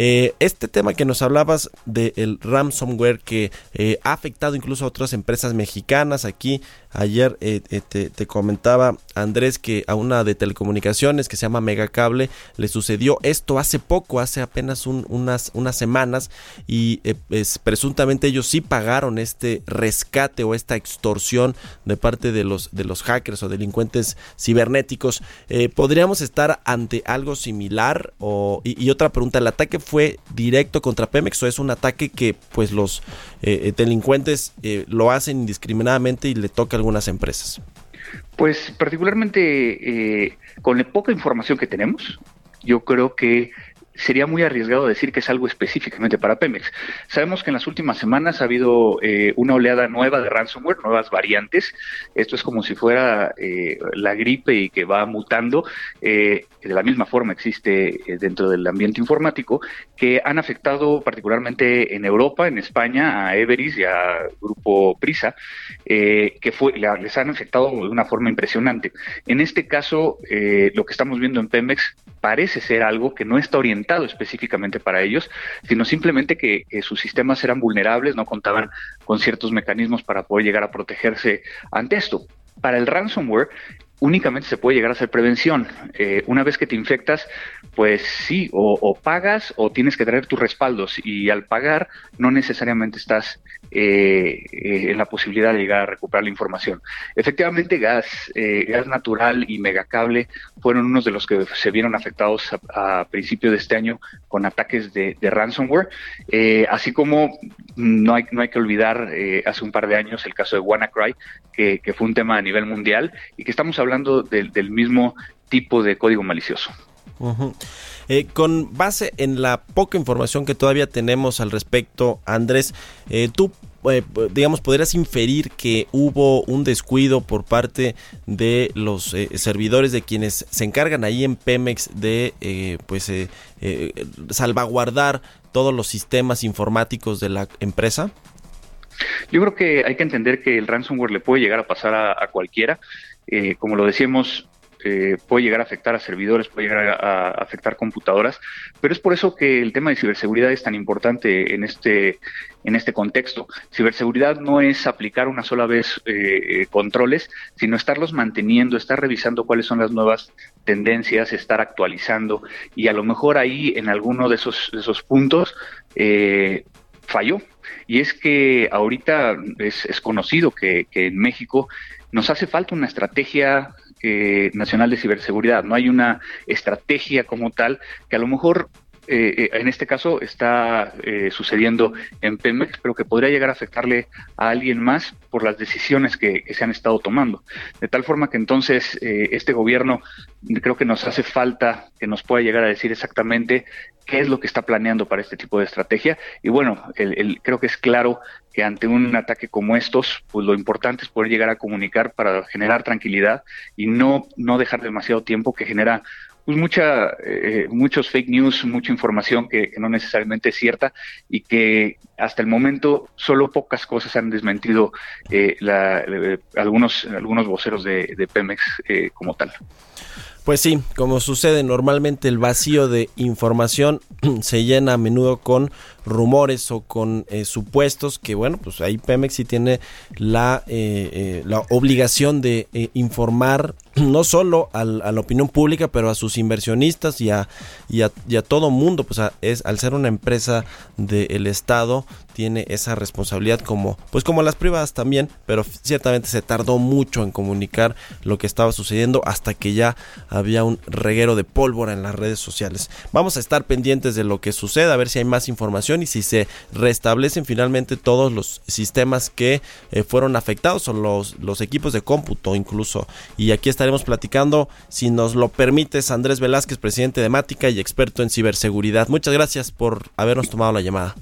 Eh, este tema que nos hablabas del ransomware que eh, ha afectado incluso a otras empresas mexicanas. Aquí ayer eh, te, comentaba Andrés que a una de telecomunicaciones que se llama Megacable le sucedió esto hace poco, hace apenas unas, unas semanas y presuntamente ellos sí pagaron este rescate o esta extorsión de parte de los, de los hackers o delincuentes cibernéticos. ¿Podríamos estar ante algo similar? O, y, y otra pregunta, ¿el ataque fue directo contra Pemex o es un ataque que pues los eh, eh, delincuentes eh, lo hacen indiscriminadamente y le toca algunas empresas? Pues particularmente con la poca información que tenemos, yo creo que sería muy arriesgado decir que es algo específicamente para Pemex. Sabemos que en las últimas semanas ha habido eh, una oleada nueva de ransomware, nuevas variantes. Esto es como si fuera eh, la gripe y que va mutando. Eh, de la misma forma existe dentro del ambiente informático, que han afectado particularmente en Europa, en España, a Everis y a Grupo Prisa, que fue, les han afectado de una forma impresionante. En este caso, lo que estamos viendo en Pemex parece ser algo que no está orientado específicamente para ellos, sino simplemente que, sus sistemas eran vulnerables, no contaban con ciertos mecanismos para poder llegar a protegerse ante esto. Para el ransomware, únicamente se puede llegar a hacer prevención. Eh, una vez que te infectas, pues sí, o, pagas o tienes que traer tus respaldos y al pagar no necesariamente estás eh, eh, en la posibilidad de llegar a recuperar la información. Efectivamente, gas, gas natural y megacable fueron unos de los que se vieron afectados a, principios de este año con ataques de, ransomware, así como no hay, no hay que olvidar hace un par de años el caso de WannaCry, que, que fue un tema a nivel mundial y que estamos hablando hablando del mismo tipo de código malicioso. Eh, con base en la poca información que todavía tenemos al respecto, Andrés, eh, tú eh, digamos, podrías inferir que hubo un descuido por parte de los servidores de quienes se encargan ahí en Pemex de pues salvaguardar todos los sistemas informáticos de la empresa? Yo creo que hay que entender que el ransomware le puede llegar a pasar a cualquiera. Eh, como lo decíamos, eh, puede llegar a afectar a servidores, puede llegar a, afectar computadoras, pero es por eso que el tema de ciberseguridad es tan importante en este, en este contexto. Ciberseguridad no es aplicar una sola vez eh, controles, sino estarlos manteniendo, estar revisando cuáles son las nuevas tendencias, estar actualizando y a lo mejor ahí en alguno de esos, esos puntos falló. Y es que ahorita es, conocido que en México nos hace falta una estrategia eh, nacional de ciberseguridad. No hay una estrategia como tal que a lo mejor eh, eh, en este caso está sucediendo en Pemex, pero que podría llegar a afectarle a alguien más por las decisiones que, se han estado tomando. De tal forma que entonces este gobierno creo que nos hace falta que nos pueda llegar a decir exactamente qué es lo que está planeando para este tipo de estrategia. Y bueno, el, creo que es claro que ante un ataque como estos, pues lo importante es poder llegar a comunicar para generar tranquilidad y no, no dejar demasiado tiempo que genera pues mucha, eh, muchos fake news, mucha información que, no necesariamente es cierta y que hasta el momento solo pocas cosas han desmentido eh, eh, algunos, algunos voceros de, Pemex como tal. Pues sí, como sucede normalmente el vacío de información se llena a menudo con rumores o con eh, supuestos que bueno, pues ahí Pemex sí tiene la, eh, eh, la obligación de informar no solo a la opinión pública, pero a sus inversionistas y a, y a, todo mundo, pues es, al ser una empresa del Estado, tiene esa responsabilidad como pues como las privadas también, pero ciertamente se tardó mucho en comunicar lo que estaba sucediendo hasta que ya había un reguero de pólvora en las redes sociales. Vamos a estar pendientes de lo que suceda, a ver si hay más información y si se restablecen finalmente todos los sistemas que eh, fueron afectados o los, los equipos de cómputo incluso. Y aquí estaremos platicando, si nos lo permites, Andrés Velázquez, presidente de Mática y experto en ciberseguridad. Muchas gracias por habernos tomado la llamada.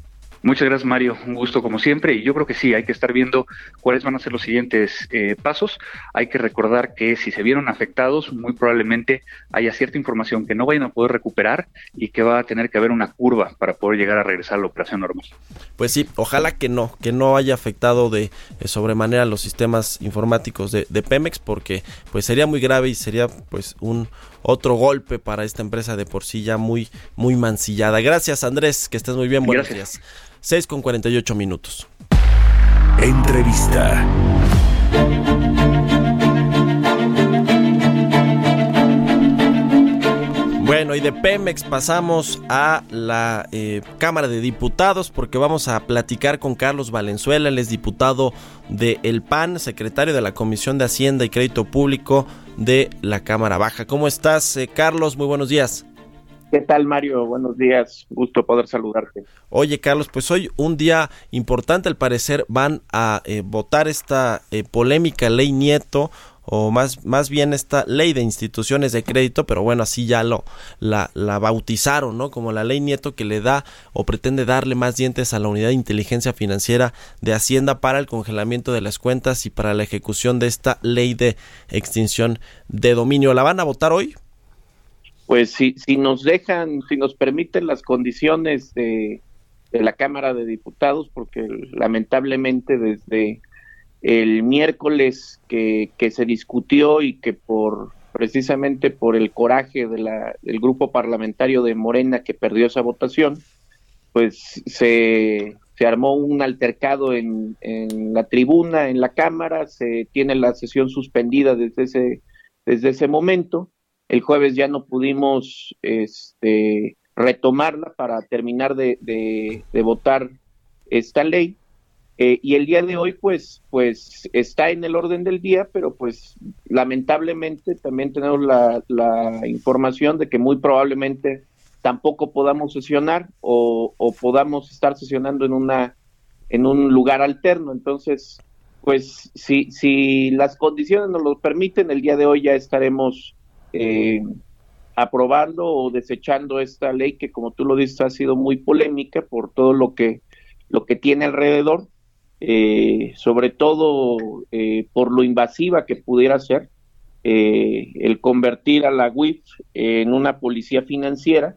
Muchas gracias, Mario. Un gusto como siempre. Y yo creo que sí, hay que estar viendo cuáles van a ser los siguientes eh, pasos. Hay que recordar que si se vieron afectados, muy probablemente haya cierta información que no vayan a poder recuperar y que va a tener que haber una curva para poder llegar a regresar a la operación normal. Pues sí, ojalá que no, que no haya afectado de eh, sobremanera los sistemas informáticos de, Pemex, porque pues sería muy grave y sería pues un otro golpe para esta empresa de por sí ya muy, muy mancillada. Gracias, Andrés, que estés muy bien. Buenos días. 6 con 48 minutos. Entrevista. Bueno, y de Pemex pasamos a la eh, Cámara de Diputados porque vamos a platicar con Carlos Valenzuela, él es diputado de El PAN, secretario de la Comisión de Hacienda y Crédito Público de la Cámara Baja. ¿Cómo estás, eh, Carlos? Muy buenos días. ¿Qué tal, Mario? Buenos días. Gusto poder saludarte. Oye, Carlos, pues hoy un día importante, al parecer van a eh, votar esta eh, polémica ley Nieto o más, más bien esta ley de instituciones de crédito, pero bueno, así ya lo la, la bautizaron, ¿no? Como la ley Nieto que le da o pretende darle más dientes a la unidad de inteligencia financiera de Hacienda para el congelamiento de las cuentas y para la ejecución de esta ley de extinción de dominio. ¿La van a votar hoy? Pues si, si nos dejan, si nos permiten las condiciones de, de la Cámara de Diputados, porque lamentablemente desde el miércoles que, se discutió y que por precisamente por el coraje de la, del grupo parlamentario de Morena que perdió esa votación, pues se, se armó un altercado en, en, la tribuna, en la Cámara, se tiene la sesión suspendida desde ese, desde ese momento. El jueves ya no pudimos este, retomarla para terminar de, de votar esta ley. Eh, y el día de hoy, pues, pues está en el orden del día, pero pues lamentablemente también tenemos la, información de que muy probablemente tampoco podamos sesionar o, o, podamos estar sesionando en una en un lugar alterno. Entonces, pues si, si las condiciones nos lo permiten, el día de hoy ya estaremos eh, aprobando o desechando esta ley que, como tú lo dices, ha sido muy polémica por todo lo que lo que tiene alrededor eh, sobre todo eh, por lo invasiva que pudiera ser eh, el convertir a la UIF en una policía financiera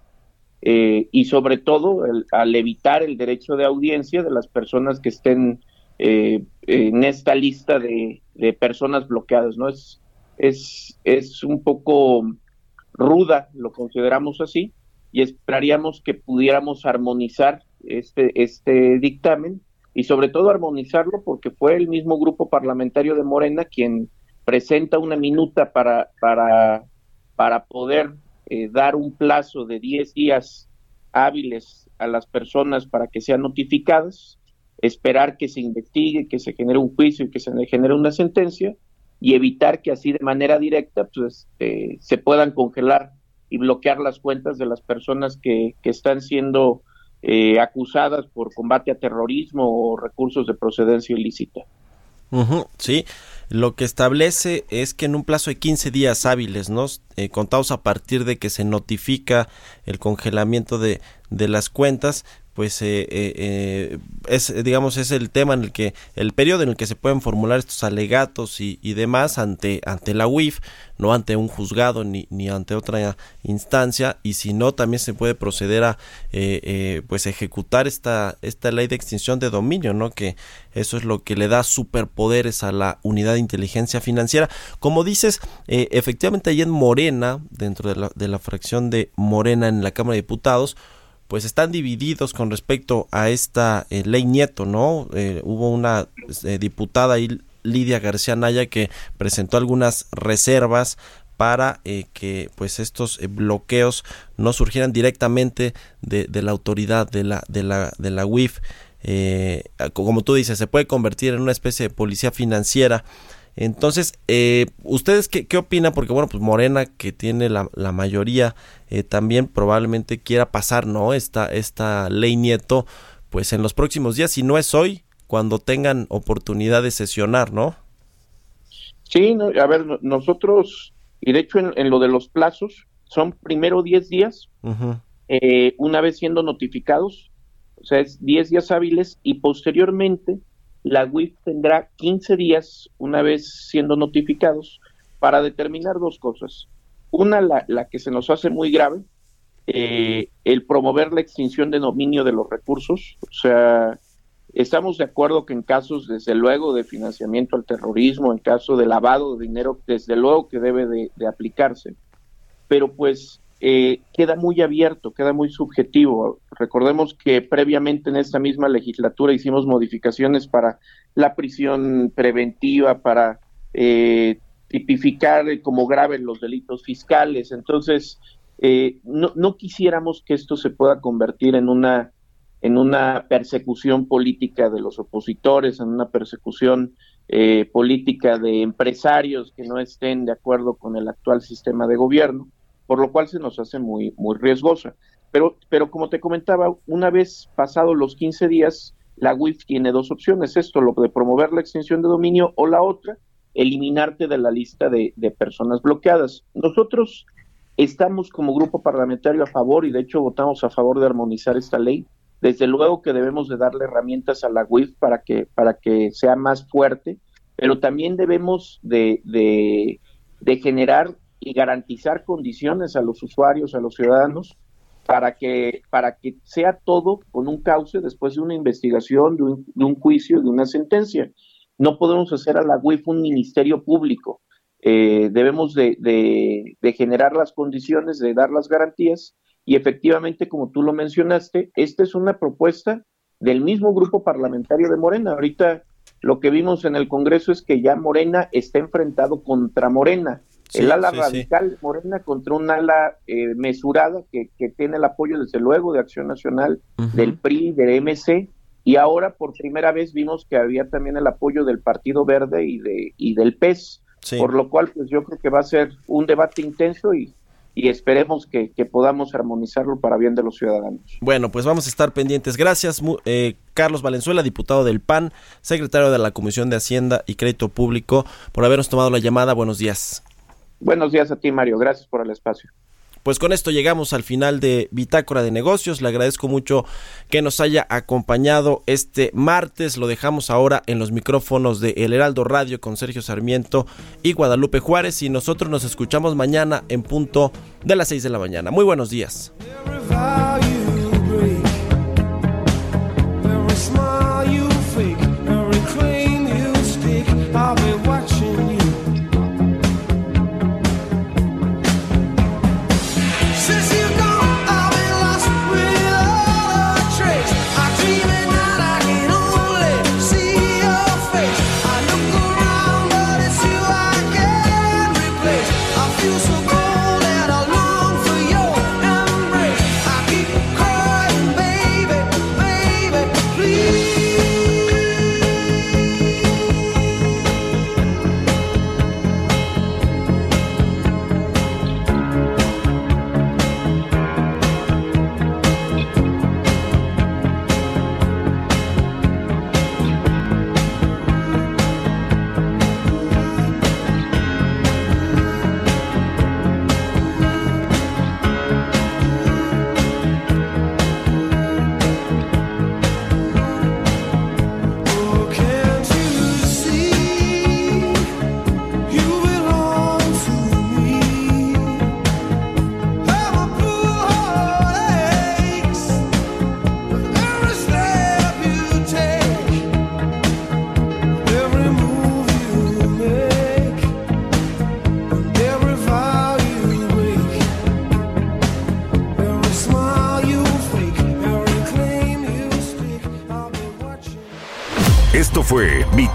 eh, y sobre todo el, al evitar el derecho de audiencia de las personas que estén en esta lista de, de, personas bloqueadas, ¿no? Es, es, es un poco ruda, lo consideramos así, y esperaríamos que pudiéramos armonizar este, este dictamen y sobre todo armonizarlo porque fue el mismo grupo parlamentario de Morena quien presenta una minuta para, para, para poder eh, dar un plazo de 10 días hábiles a las personas para que sean notificadas, esperar que se investigue, que se genere un juicio y que se genere una sentencia y evitar que así de manera directa pues, eh, se puedan congelar y bloquear las cuentas de las personas que, que están siendo eh, acusadas por combate a terrorismo o recursos de procedencia ilícita. Sí, lo que establece es que en un plazo de 15 días hábiles, ¿no? Eh, contados a partir de que se notifica el congelamiento de, de las cuentas, pues eh, eh, es digamos es el tema en el que el periodo en el que se pueden formular estos alegatos y, demás ante ante la UIF no ante un juzgado ni, ni ante otra instancia y si no también se puede proceder a eh, eh, pues ejecutar esta esta ley de extinción de dominio no que eso es lo que le da superpoderes a la unidad de inteligencia financiera. Como dices eh, efectivamente ahí en Morena dentro de la, de la fracción de Morena en la Cámara de Diputados pues están divididos con respecto a esta eh, ley Nieto, ¿no? Eh, hubo una eh, diputada Lidia García Naya, que presentó algunas reservas para que pues estos bloqueos no surgieran directamente de, la autoridad de la de la de la UIF como tú dices se puede convertir en una especie de policía financiera entonces, eh, ¿ustedes qué, qué, opinan? Porque bueno, pues Morena, que tiene la, la mayoría, eh, también probablemente quiera pasar, ¿no? Esta, esta ley Nieto, pues en los próximos días, si no es hoy, cuando tengan oportunidad de sesionar, ¿no? Sí, no, a ver, nosotros, y de hecho en, en, lo de los plazos, son primero 10 días, uh -huh. eh, una vez siendo notificados, o sea, es 10 días hábiles, y posteriormente la UIF tendrá 15 días, una vez siendo notificados, para determinar dos cosas. Una, la, que se nos hace muy grave, eh, el promover la extinción de dominio de los recursos. O sea, estamos de acuerdo que en casos, desde luego, de financiamiento al terrorismo, en caso de lavado de dinero, desde luego que debe de, de aplicarse. Pero pues eh, queda muy abierto, queda muy subjetivo. Recordemos que previamente en esta misma legislatura hicimos modificaciones para la prisión preventiva, para eh, tipificar como graves los delitos fiscales. Entonces, eh, no, no, quisiéramos que esto se pueda convertir en una en una persecución política de los opositores, en una persecución eh, política de empresarios que no estén de acuerdo con el actual sistema de gobierno por lo cual se nos hace muy, muy riesgosa. Pero, pero como te comentaba, una vez pasados los 15 días, la UIF tiene dos opciones, esto, lo de promover la extensión de dominio, o la otra, eliminarte de la lista de, de personas bloqueadas. Nosotros estamos como grupo parlamentario a favor y de hecho votamos a favor de armonizar esta ley. Desde luego que debemos de darle herramientas a la UIF para que, para que sea más fuerte, pero también debemos de, de, de generar y garantizar condiciones a los usuarios, a los ciudadanos, para que, para que sea todo con un cauce después de una investigación, de un, de un juicio, de una sentencia. No podemos hacer a la UIF un ministerio público. Eh, debemos de, de, de generar las condiciones, de dar las garantías y efectivamente, como tú lo mencionaste, esta es una propuesta del mismo grupo parlamentario de Morena. Ahorita lo que vimos en el Congreso es que ya Morena está enfrentado contra Morena. Sí, el ala sí, radical Morena contra un ala eh, mesurada que, que tiene el apoyo desde luego de Acción Nacional, del PRI, del MC, y ahora por primera vez vimos que había también el apoyo del Partido Verde y, de, y del PES, por lo cual pues yo creo que va a ser un debate intenso y, y esperemos que, que podamos armonizarlo para bien de los ciudadanos. Bueno, pues vamos a estar pendientes. Gracias, eh, Carlos Valenzuela, diputado del PAN, secretario de la Comisión de Hacienda y Crédito Público, por habernos tomado la llamada. Buenos días. Buenos días a ti, Mario. Gracias por el espacio. Pues con esto llegamos al final de Bitácora de Negocios. Le agradezco mucho que nos haya acompañado este martes. Lo dejamos ahora en los micrófonos de El Heraldo Radio con Sergio Sarmiento y Guadalupe Juárez. Y nosotros nos escuchamos mañana en punto de las 6 de la mañana. Muy buenos días.